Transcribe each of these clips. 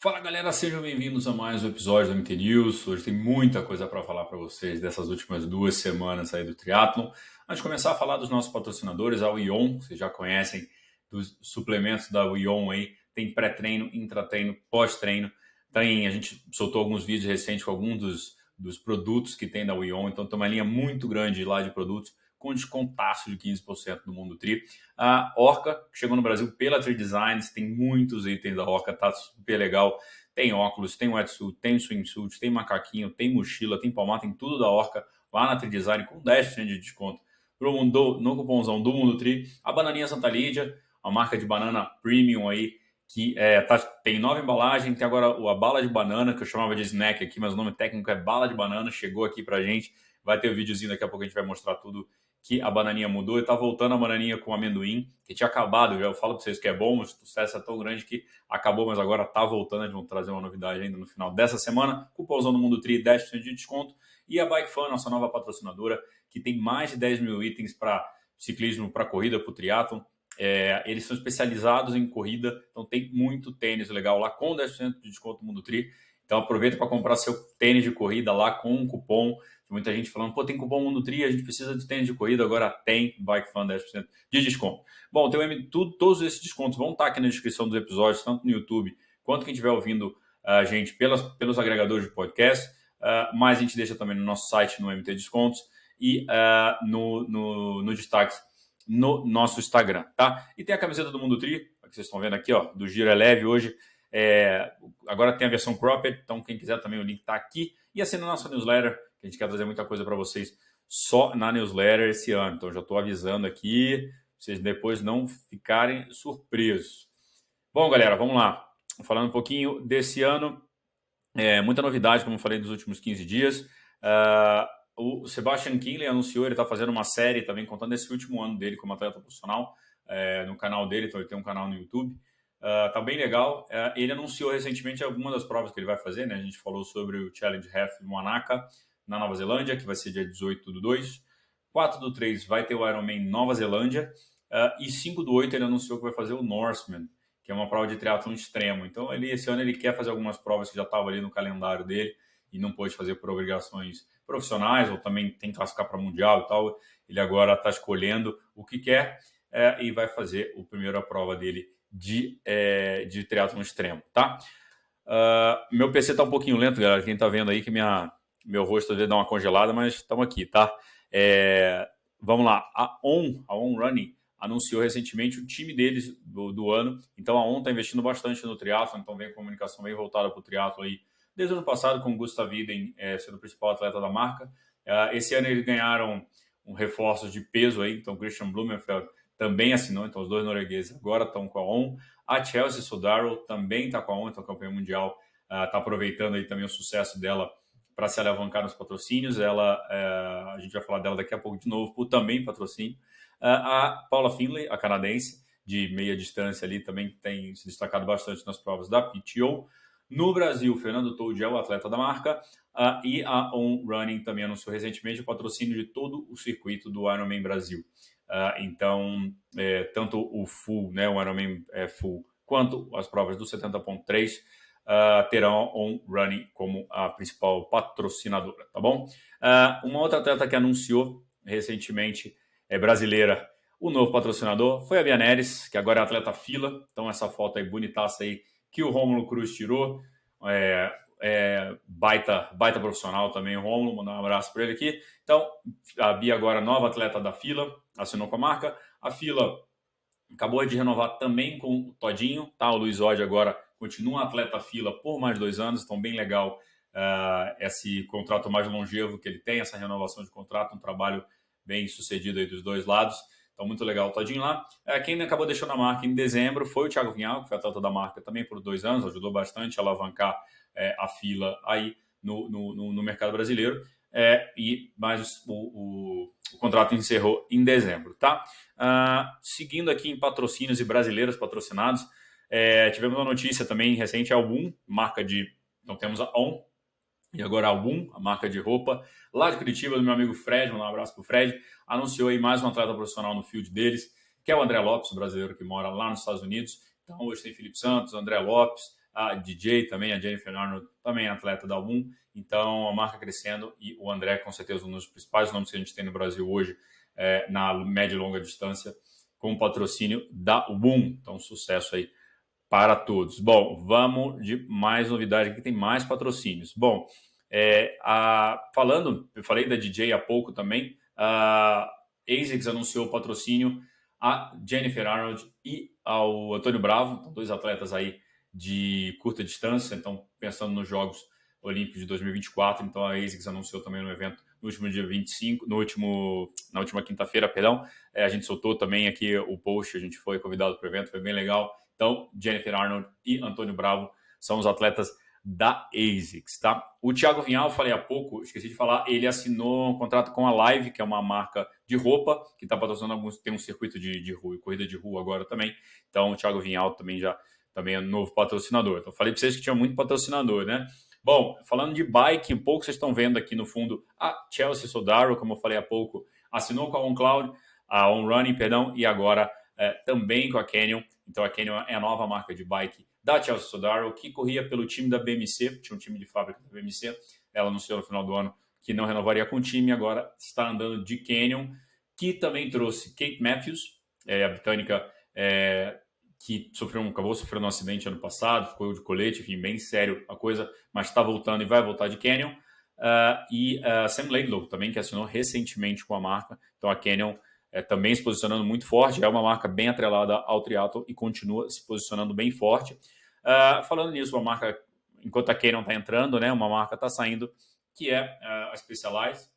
Fala galera, sejam bem-vindos a mais um episódio do MT News. Hoje tem muita coisa para falar para vocês dessas últimas duas semanas aí do triatlon. Antes de começar a falar dos nossos patrocinadores, a Ion, vocês já conhecem dos suplementos da Ion aí, tem pré-treino, intratreino, pós-treino. Tem, a gente soltou alguns vídeos recentes com alguns dos, dos produtos que tem da Ion, então tem uma linha muito grande lá de produtos com descontaço de 15% no Mundo Tri. A Orca, que chegou no Brasil pela Tri Designs, tem muitos itens da Orca, tá super legal. Tem óculos, tem wetsuit, tem swimsuit, tem macaquinho, tem mochila, tem palmar, tem tudo da Orca lá na Tri Design com 10% de desconto pro mundo, no cupomzão do Mundo Tri. A Bananinha Santa Lídia, a marca de banana premium aí, que é, tá, tem nova embalagem, tem agora a bala de banana, que eu chamava de snack aqui, mas o nome técnico é bala de banana, chegou aqui pra gente. Vai ter o um videozinho daqui a pouco, a gente vai mostrar tudo que a bananinha mudou e tá voltando a bananinha com amendoim, que tinha acabado. Eu falo para vocês que é bom, o sucesso é tão grande que acabou, mas agora tá voltando. Eles vão trazer uma novidade ainda no final dessa semana. Cupomzão do Mundo Tri, 10% de desconto. E a Bike Fan, nossa nova patrocinadora, que tem mais de 10 mil itens para ciclismo, para corrida, para o triatlon. É, eles são especializados em corrida, então tem muito tênis legal lá com 10% de desconto no Mundo Tri. Então aproveita para comprar seu tênis de corrida lá com um cupom Muita gente falando, pô, tem cupom Mundo Tri, a gente precisa de tênis de corrida, agora tem Bike Fan 10% de desconto. Bom, tem M, tudo, todos esses descontos vão estar aqui na descrição dos episódios, tanto no YouTube quanto quem estiver ouvindo a gente pelas, pelos agregadores de podcast, uh, mas a gente deixa também no nosso site, no MT Descontos, e uh, no, no, no destaques no nosso Instagram, tá? E tem a camiseta do Mundo Tri, que vocês estão vendo aqui, ó, do Giro é Leve hoje. É, agora tem a versão cropped, então quem quiser também o link está aqui. E assina a nossa newsletter, que a gente quer trazer muita coisa para vocês só na newsletter esse ano. Então já estou avisando aqui, vocês depois não ficarem surpresos. Bom, galera, vamos lá. Falando um pouquinho desse ano, é, muita novidade, como eu falei nos últimos 15 dias. Uh, o Sebastian Kinley anunciou, ele está fazendo uma série também contando esse último ano dele como atleta profissional é, no canal dele, então ele tem um canal no YouTube. Uh, tá bem legal. Uh, ele anunciou recentemente algumas das provas que ele vai fazer, né? A gente falou sobre o Challenge Half no Manaka, na Nova Zelândia, que vai ser dia 18 do 2. 4 do 3 vai ter o Ironman Nova Zelândia. Uh, e 5 do 8 ele anunciou que vai fazer o Norseman, que é uma prova de triatlon extremo. Então, ele, esse ano ele quer fazer algumas provas que já estavam ali no calendário dele e não pôde fazer por obrigações profissionais ou também tem que classificar para mundial e tal. Ele agora está escolhendo o que quer é, e vai fazer a primeira prova dele de, é, de triatlon extremo, tá? Uh, meu PC está um pouquinho lento, galera. Quem está vendo aí que minha, meu rosto deve dar uma congelada, mas estamos aqui, tá? É, vamos lá. A On, a On Running, anunciou recentemente o time deles do, do ano. Então a On está investindo bastante no triatlo, então vem comunicação bem voltada para o triatlo aí desde o ano passado, com o Gustav Iden é, sendo o principal atleta da marca. É, esse ano eles ganharam um reforço de peso aí, então Christian Blumenfeld também assinou, então os dois noruegueses agora estão com a ON. A Chelsea Sodaro também está com a ON, então campeã mundial, está uh, aproveitando aí também o sucesso dela para se alavancar nos patrocínios. Ela, é, a gente vai falar dela daqui a pouco de novo, por também patrocínio. É, a Paula Finlay, a canadense, de meia distância ali, também tem se destacado bastante nas provas da PTO. No Brasil, Fernando Told é o atleta da marca. E a On Running também anunciou recentemente o patrocínio de todo o circuito do Ironman Brasil. Uh, então, tanto o full, né, o Ironman é, full, quanto as provas do 70.3 uh, terão On Running como a principal patrocinadora, tá bom? Uh, uma outra atleta que anunciou recentemente, é brasileira, o novo patrocinador foi a Bia Neres, que agora é atleta fila. Então, essa foto aí bonitaça aí que o Rômulo Cruz tirou. É, é, baita, baita profissional também, o Rômulo, mandar um abraço para ele aqui. Então, a Bia agora nova atleta da fila, assinou com a marca. A fila acabou de renovar também com o Todinho, tá? O Luiz Ode agora continua atleta fila por mais dois anos, então bem legal uh, esse contrato mais longevo que ele tem, essa renovação de contrato, um trabalho bem sucedido aí dos dois lados. Então, muito legal o Todinho lá. Uh, quem acabou deixando a marca em dezembro foi o Thiago Vinhal, que foi atleta da marca também por dois anos, ajudou bastante a alavancar uh, a fila aí no, no, no mercado brasileiro. É, e mas o, o, o, contrato encerrou em dezembro, tá? Uh, seguindo aqui em patrocínios e brasileiros patrocinados, é, tivemos uma notícia também recente, a Album, marca de. Então temos a On e agora a Album, a marca de roupa, lá de Curitiba, do meu amigo Fred, um abraço para o Fred, anunciou aí mais um atleta profissional no field deles, que é o André Lopes, brasileiro que mora lá nos Estados Unidos. Então hoje tem Felipe Santos, André Lopes, a DJ também, a Jennifer Arnold também é atleta da UBUM, então a marca crescendo e o André com certeza um dos principais nomes que a gente tem no Brasil hoje é, na média e longa distância com patrocínio da UBUM, então sucesso aí para todos. Bom, vamos de mais novidade aqui, tem mais patrocínios. Bom, é, a, falando, eu falei da DJ há pouco também, a ASICS anunciou o patrocínio a Jennifer Arnold e ao Antônio Bravo, então dois atletas aí de curta distância, então pensando nos Jogos Olímpicos de 2024, então a ASICS anunciou também no evento no último dia 25, no último, na última quinta-feira, perdão, é, a gente soltou também aqui o post, a gente foi convidado para o evento, foi bem legal. Então, Jennifer Arnold e Antônio Bravo são os atletas da ASICS, tá? O Thiago Vinhal, falei há pouco, esqueci de falar, ele assinou um contrato com a Live, que é uma marca de roupa, que está patrocinando alguns, tem um circuito de, de rua, corrida de rua agora também. Então, o Thiago Vinhal também já também é novo patrocinador. Então, falei para vocês que tinha muito patrocinador, né? Bom, falando de bike, um pouco vocês estão vendo aqui no fundo a Chelsea Sodaro, como eu falei há pouco, assinou com a OnCloud, a OnRunning, perdão, e agora é, também com a Canyon. Então, a Canyon é a nova marca de bike da Chelsea Sodaro, que corria pelo time da BMC, tinha um time de fábrica da BMC. Ela anunciou no final do ano que não renovaria com o time, agora está andando de Canyon, que também trouxe Kate Matthews, é, a britânica é, que sofreu um, acabou sofrendo um acidente ano passado, ficou de colete, enfim, bem sério a coisa, mas está voltando e vai voltar de Canyon. Uh, e uh, Sam Laidlow também, que assinou recentemente com a marca. Então a Canyon é, também se posicionando muito forte, é uma marca bem atrelada ao triatlo e continua se posicionando bem forte. Uh, falando nisso, uma marca, enquanto a Canon está entrando, né, uma marca está saindo, que é uh, a Specialized.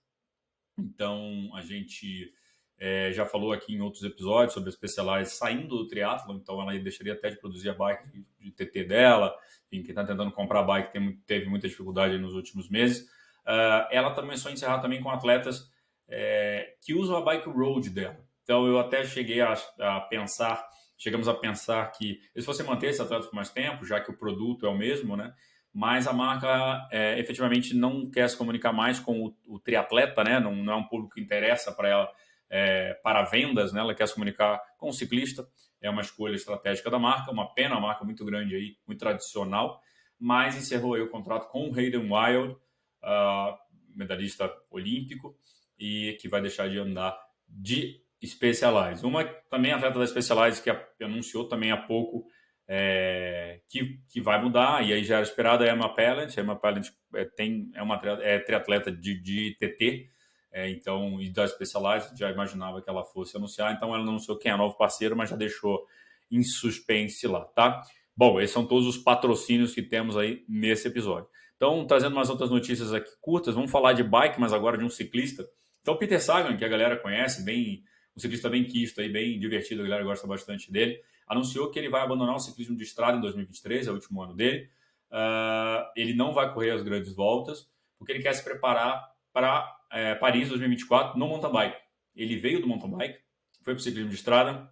Então, a gente é, já falou aqui em outros episódios sobre a Specialized saindo do triatlo, então ela deixaria até de produzir a bike de, TT dela. Enfim, quem está tentando comprar a bike tem, teve muita dificuldade nos últimos meses. Uh, ela começou a encerrar também com atletas é, que usam a bike road dela. Então, eu até cheguei a, a pensar chegamos a pensar que eles fossem manter esse atleta por mais tempo, já que o produto é o mesmo, né? Mas a marca é, efetivamente não quer se comunicar mais com o, o triatleta, né? Não, não, é um público que interessa para ela é, para vendas, né? Ela quer se comunicar com o ciclista. É uma escolha estratégica da marca, uma pena, uma marca muito grande aí, muito tradicional, mas encerrou aí o contrato com o Hayden Wild, uh, medalhista olímpico, e que vai deixar de andar de Specialized. Uma também atleta da Specialized que anunciou também há pouco é, que, que vai mudar, e aí já era esperado, é a Emma Pallant. A Emma Pallant é, tem, é uma é triatleta de, de TT, é, então, e da Specialized, já imaginava que ela fosse anunciar, então ela não anunciou quem é novo parceiro, mas já deixou em suspense lá, tá? Bom, esses são todos os patrocínios que temos aí nesse episódio. Então, trazendo umas outras notícias aqui curtas, vamos falar de bike, mas agora de um ciclista. Então, Peter Sagan, que a galera conhece, bem um ciclista bem quisto, aí, bem divertido, a galera gosta bastante dele, anunciou que ele vai abandonar o ciclismo de estrada em 2023, é o último ano dele. Uh, ele não vai correr as grandes voltas, porque ele quer se preparar para é, Paris 2024 no mountain bike. Ele veio do mountain bike, foi para o ciclismo de estrada,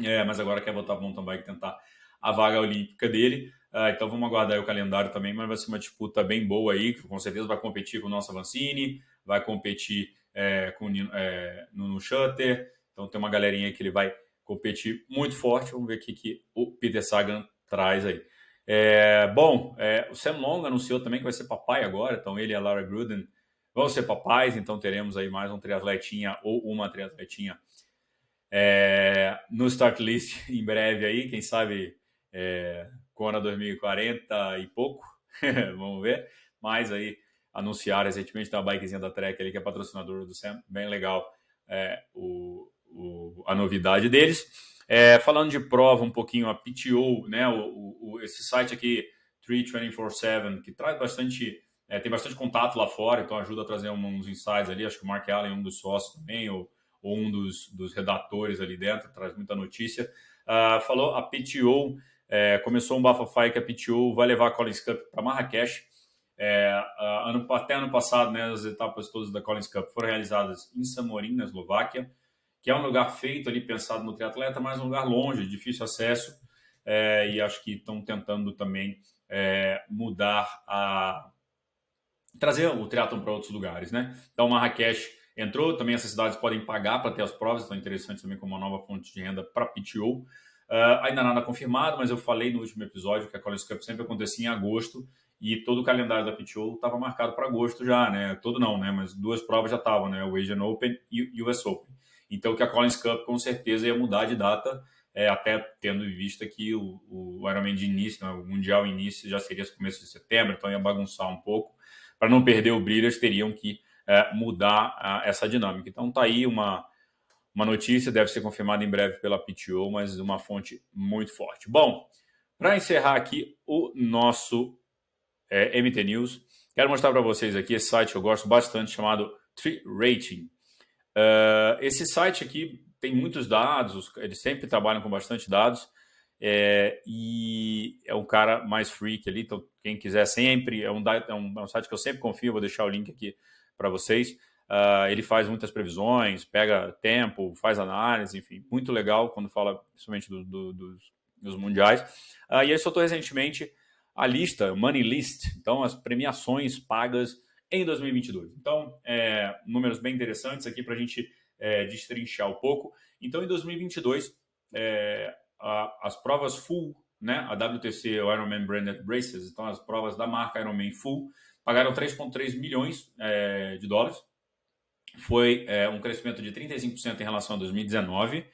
é, mas agora quer voltar para o mountain bike tentar a vaga olímpica dele. Uh, então vamos aguardar o calendário também, mas vai ser uma disputa bem boa aí, que com certeza vai competir com o nosso Avancini, vai competir é, com, é, no, no Shutter. Então tem uma galerinha que ele vai competir muito forte. Vamos ver o que, que o Peter Sagan traz aí. É, bom, é, o Sam Long anunciou também que vai ser papai agora, então ele e a Lara Gruden vão ser papais, então teremos aí mais um triatletinha ou uma triatletinha é, no start list em breve aí, quem sabe é, Kona 2040 e pouco, vamos ver, mas aí anunciaram recentemente tem uma bikezinha da Trek ali que é patrocinador do Sam, bem legal é, o, o, a novidade deles. É, falando de prova um pouquinho, a PTO, né, o, o esse site aqui, 3247, que traz bastante, é, tem bastante contato lá fora, então ajuda a trazer uns insights ali, acho que o Mark Allen é um dos sócios também, ou, ou um dos, dos redatores ali dentro, traz muita notícia. Uh, falou, a PTO é, começou um bafafai que a PTO vai levar a Collins Cup para Marrakech, é, ano, até ano passado, né, as etapas todas da Collins Cup foram realizadas em Samorim, na Eslováquia, que é um lugar feito ali, pensado no triatleta, mas um lugar longe, difícil acesso, é, e acho que estão tentando também é, mudar a... trazer o triatlon para outros lugares, né? Então, Marrakech entrou, também essas cidades podem pagar para ter as provas, então é interessante também como uma nova fonte de renda para PTO. Uh, ainda nada confirmado, mas eu falei no último episódio que a Collins Cup sempre acontecia em agosto e todo o calendário da PTO estava marcado para agosto já, né? Todo não, né? Mas duas provas já estavam, né? O Asian Open e o US Open. Então que a Collins Cup com certeza ia mudar de data, é, até tendo em vista que o, o Ironman de início, né? o Mundial início já seria começo de setembro, então ia bagunçar um pouco. Para não perder o brilho, eles teriam que é, mudar a, essa dinâmica. Então tá aí uma uma notícia, deve ser confirmada em breve pela PTO, mas uma fonte muito forte. Bom, para encerrar aqui o nosso é, MT News, quero mostrar para vocês aqui esse site que eu gosto bastante, chamado Tree Rating. Uh, esse site aqui tem muitos dados, eles sempre trabalham com bastante dados, é, e é um cara mais freak ali, então quem quiser sempre, é um, é um, é um site que eu sempre confio, vou deixar o link aqui para vocês. Uh, ele faz muitas previsões, pega tempo, faz análise, enfim, muito legal quando fala principalmente do, do, dos, dos, mundiais. Uh, e ele soltou recentemente a lista, Money List, então as premiações pagas em 2022. Então, é, números bem interessantes aqui para a gente é, destrinchar um pouco. Então, em 2022, é, a, as provas full, né, a WTC, o Ironman Branded Braces, então as provas da marca Ironman Full, pagaram 3,3 milhões é, de dólares foi é, um crescimento de 35% em relação a 2019, uh,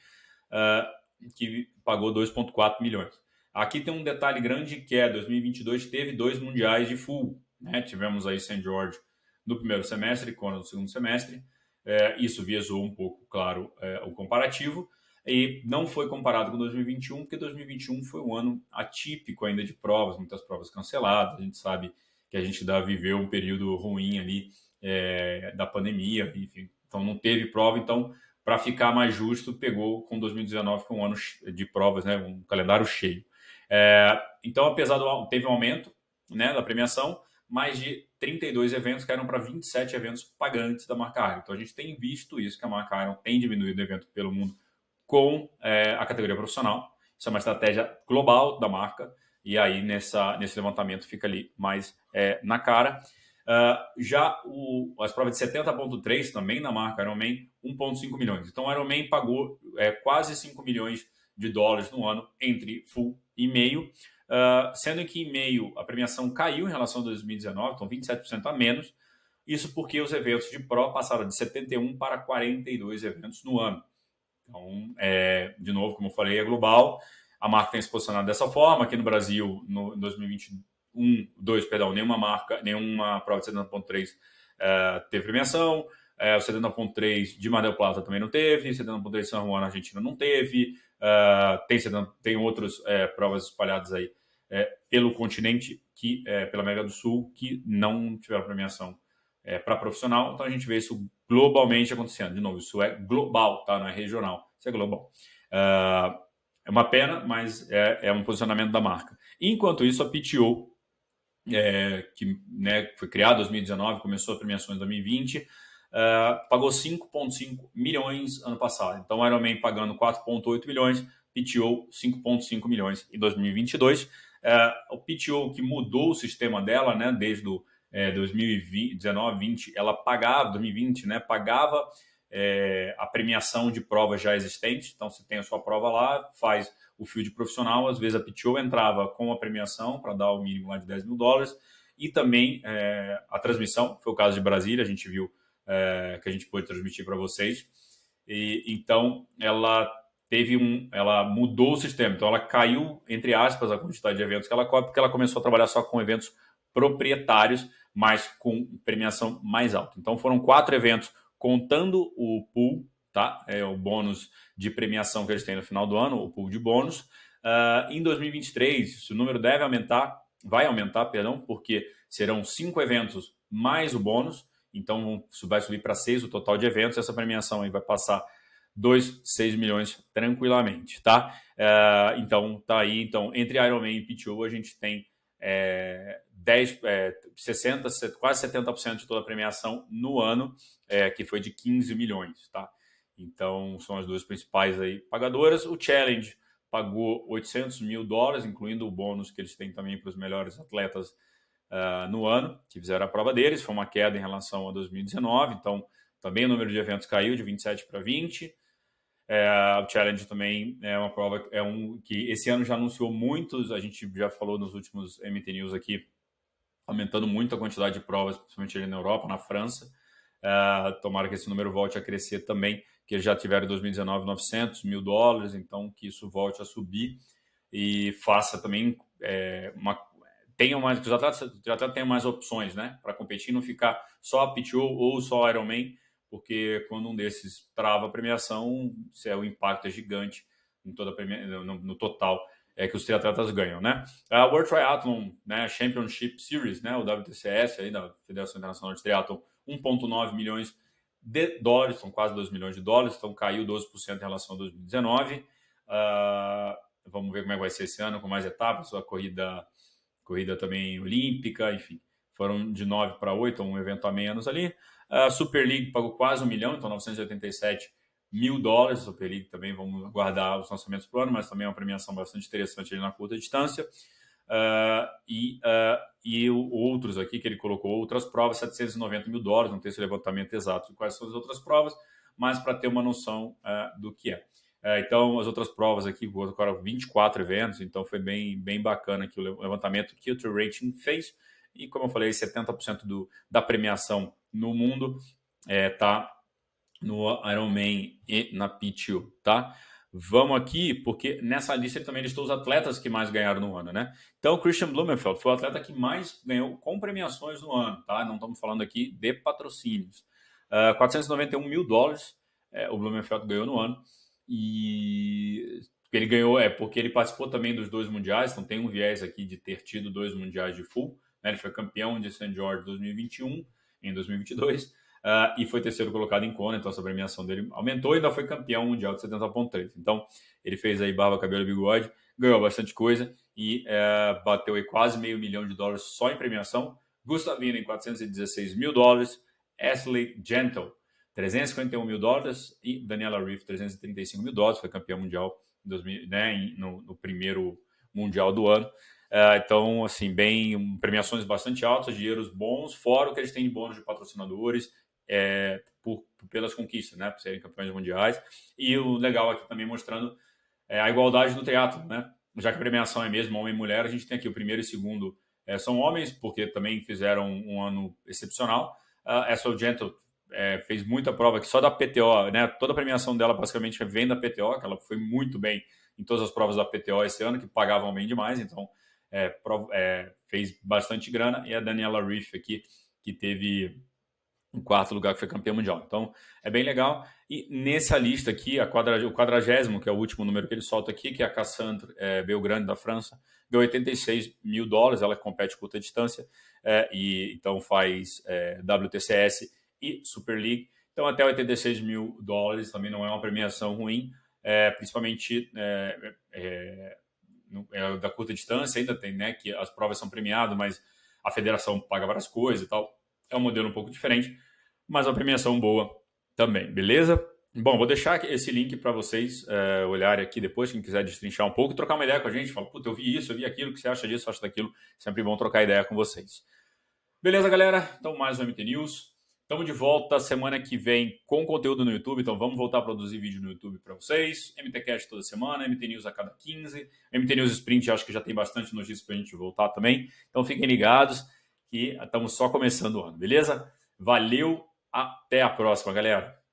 ah, que pagou 2,4 milhões. Aqui tem um detalhe grande que é 2022 teve dois mundiais de full, né? Tivemos aí St. George no primeiro semestre e Kona no segundo semestre. É, isso viesou um pouco, claro, é, o comparativo e não foi comparado com 2021, porque 2021 foi um ano atípico ainda de provas, muitas provas canceladas. A gente sabe que a gente ainda viveu um período ruim ali é, da pandemia, enfim, então não teve prova, então para ficar mais justo, pegou com 2019 com um ano de provas, né, um calendário cheio. É, então, apesar do teve um aumento né, da premiação, mais de 32 eventos caíram para 27 eventos pagantes da marca Iron. Então a gente tem visto isso, que a marca Iron tem diminuído o evento pelo mundo com é, a categoria profissional. Isso é uma estratégia global da marca, e aí nessa, nesse levantamento fica ali mais é, na cara. Uh, já o, as provas de 70.3 também na marca Ironman, 1.5 milhões. Então, o Ironman pagou é, quase 5 milhões de dólares no ano entre full e meio, uh, sendo que em meio a premiação caiu em relação a 2019, então 27% a menos. Isso porque os eventos de Pro passaram de 71 para 42 eventos no ano. Então, é, de novo, como eu falei, é global. A marca tem se posicionado dessa forma. Aqui no Brasil, no, em 2020, um, dois, perdão, nenhuma marca, nenhuma prova de 70.3 uh, teve premiação. Uh, o 70.3 de Mar del Plata também não teve, 70.3 de São Juan na Argentina não teve. Uh, tem, 70, tem outras uh, provas espalhadas aí pelo continente, que pela América do Sul, que não tiveram premiação para profissional. Então a gente vê isso globalmente acontecendo. De novo, isso é global, tá? não é regional, isso é global. é uma pena, mas é, é um posicionamento da marca. Enquanto isso, a PTO é, que né, foi criado em 2019, começou a premiação em 2020, uh, pagou 5,5 milhões ano passado. Então, Ironman pagando 4,8 milhões, PTO 5,5 milhões em 2022. Uh, o PTO que mudou o sistema dela, né, desde o é, 2019, 20, ela pagava, 2020, né, pagava é, a premiação de provas já existentes. Então, você tem a sua prova lá, faz o field profissional, às vezes a PTO entrava com a premiação para dar o mínimo lá de 10 mil dólares e também é, a transmissão, foi o caso de Brasília, a gente viu é, que a gente pôde transmitir para vocês. E, então, ela teve um, ela mudou o sistema, então ela caiu, entre aspas, a quantidade de eventos que ela cobre, porque ela começou a trabalhar só com eventos proprietários, mas com premiação mais alta. Então foram quatro eventos contando o pool tá? É o bônus de premiação que eles têm no final do ano, o pool de bônus. Uh, em 2023, o número deve aumentar, vai aumentar, perdão, porque serão cinco eventos mais o bônus, então vai subir para seis o total de eventos. Essa premiação aí vai passar 2, 6 milhões tranquilamente, tá? Uh, então, tá aí. Então, entre Ironman e PTO, a gente tem é, 10, é, 60, quase 70% de toda a premiação no ano, é, que foi de 15 milhões, tá? Então, são as duas principais aí pagadoras. O Challenge pagou 800 mil dólares, incluindo o bônus que eles têm também para os melhores atletas uh, no ano, que fizeram a prova deles. Foi uma queda em relação a 2019, então também o número de eventos caiu de 27 para 20. É, o Challenge também é uma prova, é um que esse ano já anunciou muitos, a gente já falou nos últimos MT News aqui, aumentando muito a quantidade de provas, principalmente ali na Europa, na França. É, tomara que esse número volte a crescer também, que já tiveram em 2019 900 mil dólares, então que isso volte a subir e faça também é, uma tenham mais que os atletas, os atletas tenham mais opções, né, para competir, não ficar só PTO ou só Ironman, porque quando um desses trava a premiação, é, o impacto é gigante em toda premia, no, no, total é que os triatletas ganham, né? A World Triathlon, né, Championship Series, né, o WTCS aí da Federação Internacional de Triathlon, 1.9 milhões de dólares, são quase 2 milhões de dólares, então caiu 12% em relação a 2019. Uh, ah, vamos ver como é que vai ser esse ano, com mais etapas, a corrida, corrida também olímpica, enfim, foram de 9 para 8, um evento a menos ali. A Super League pagou quase um milhão, então 987 mil dólares. A Super League também, vamos guardar os lançamentos para o ano, mas também é uma premiação bastante interessante ali na curta distância. Uh, e, uh, e outros aqui que ele colocou, outras provas, 790 mil dólares, não tem esse levantamento exato de quais são as outras provas, mas para ter uma noção uh, do que é. Então, as outras provas aqui, agora 24 eventos, então foi bem, bem bacana aqui o levantamento que o True Rating fez. E como eu falei, 70% do, da premiação no mundo está é, no Ironman e na PTO, tá? Vamos aqui, porque nessa lista ele também listou os atletas que mais ganharam no ano, né? Então, o Christian Blumenfeld foi o atleta que mais ganhou com premiações no ano, tá? Não estamos falando aqui de patrocínios. Uh, ah, 491 mil dólares é, o Blumenfeld ganhou no ano. E ele ganhou é porque ele participou também dos dois mundiais, então tem um viés aqui de ter tido dois mundiais de full. Né? Ele foi campeão de St. George 2021 em 2022 uh, ah, e foi terceiro colocado em Kona, então essa premiação dele aumentou e ainda foi campeão mundial de 70.3. Então ele fez aí barba, cabelo e bigode, ganhou bastante coisa e uh, bateu aí quase meio milhão de dólares só em premiação. Gustavino em 416 mil dólares, Ashley Gentle 351 mil dólares e Daniela Reef 335 mil dólares, foi campeão mundial 2000, né, no, no primeiro mundial do ano. Uh, então, assim, bem, premiações bastante altas, dinheiros bons, fora o que eles têm de bônus de patrocinadores é, por, pelas conquistas, né? Por serem campeões mundiais. E o legal aqui também mostrando é, a igualdade do teatro, né? Já que a premiação é mesmo homem e mulher, a gente tem aqui o primeiro e segundo é, são homens, porque também fizeram um, ano excepcional. Uh, Essel Gentle é, fez muita prova aqui só da PTO, né? Toda a premiação dela basicamente vem da PTO, que ela foi muito bem em todas as provas da PTO esse ano, que pagavam bem demais, então é, é, fez bastante grana, e a Daniela Reef aqui, que teve em quarto lugar, que foi campeã mundial. Então, é bem legal. E nessa lista aqui, a quadra, o quadragésimo, que é o último número que ele solta aqui, que é a Cassandra é, Belgrande, da França, ganhou 86 mil dólares, ela compete curta distância, é, e então faz é, WTCS e Super League. Então, até 86 mil dólares também não é uma premiação ruim, é, principalmente é, é, é, da curta distância, ainda tem, né? Que as provas são premiadas, mas a federação paga várias coisas e tal. É um modelo um pouco diferente, mas uma premiação boa também, beleza? Bom, vou deixar esse link para vocês é, olharem aqui depois, quem quiser destrinchar um pouco, trocar uma ideia com a gente, falar, puta, eu vi isso, eu vi aquilo, o que você acha disso, acha daquilo, sempre bom trocar ideia com vocês. Beleza, galera? Então, mais um MT News. Estamos de volta semana que vem com conteúdo no YouTube, então vamos voltar a produzir vídeo no YouTube para vocês. MTCast toda semana, MT News a cada 15. MT News Sprint acho que já tem bastante notícias para a gente voltar também. Então fiquem ligados que estamos só começando o ano, beleza? Valeu, até a próxima, galera!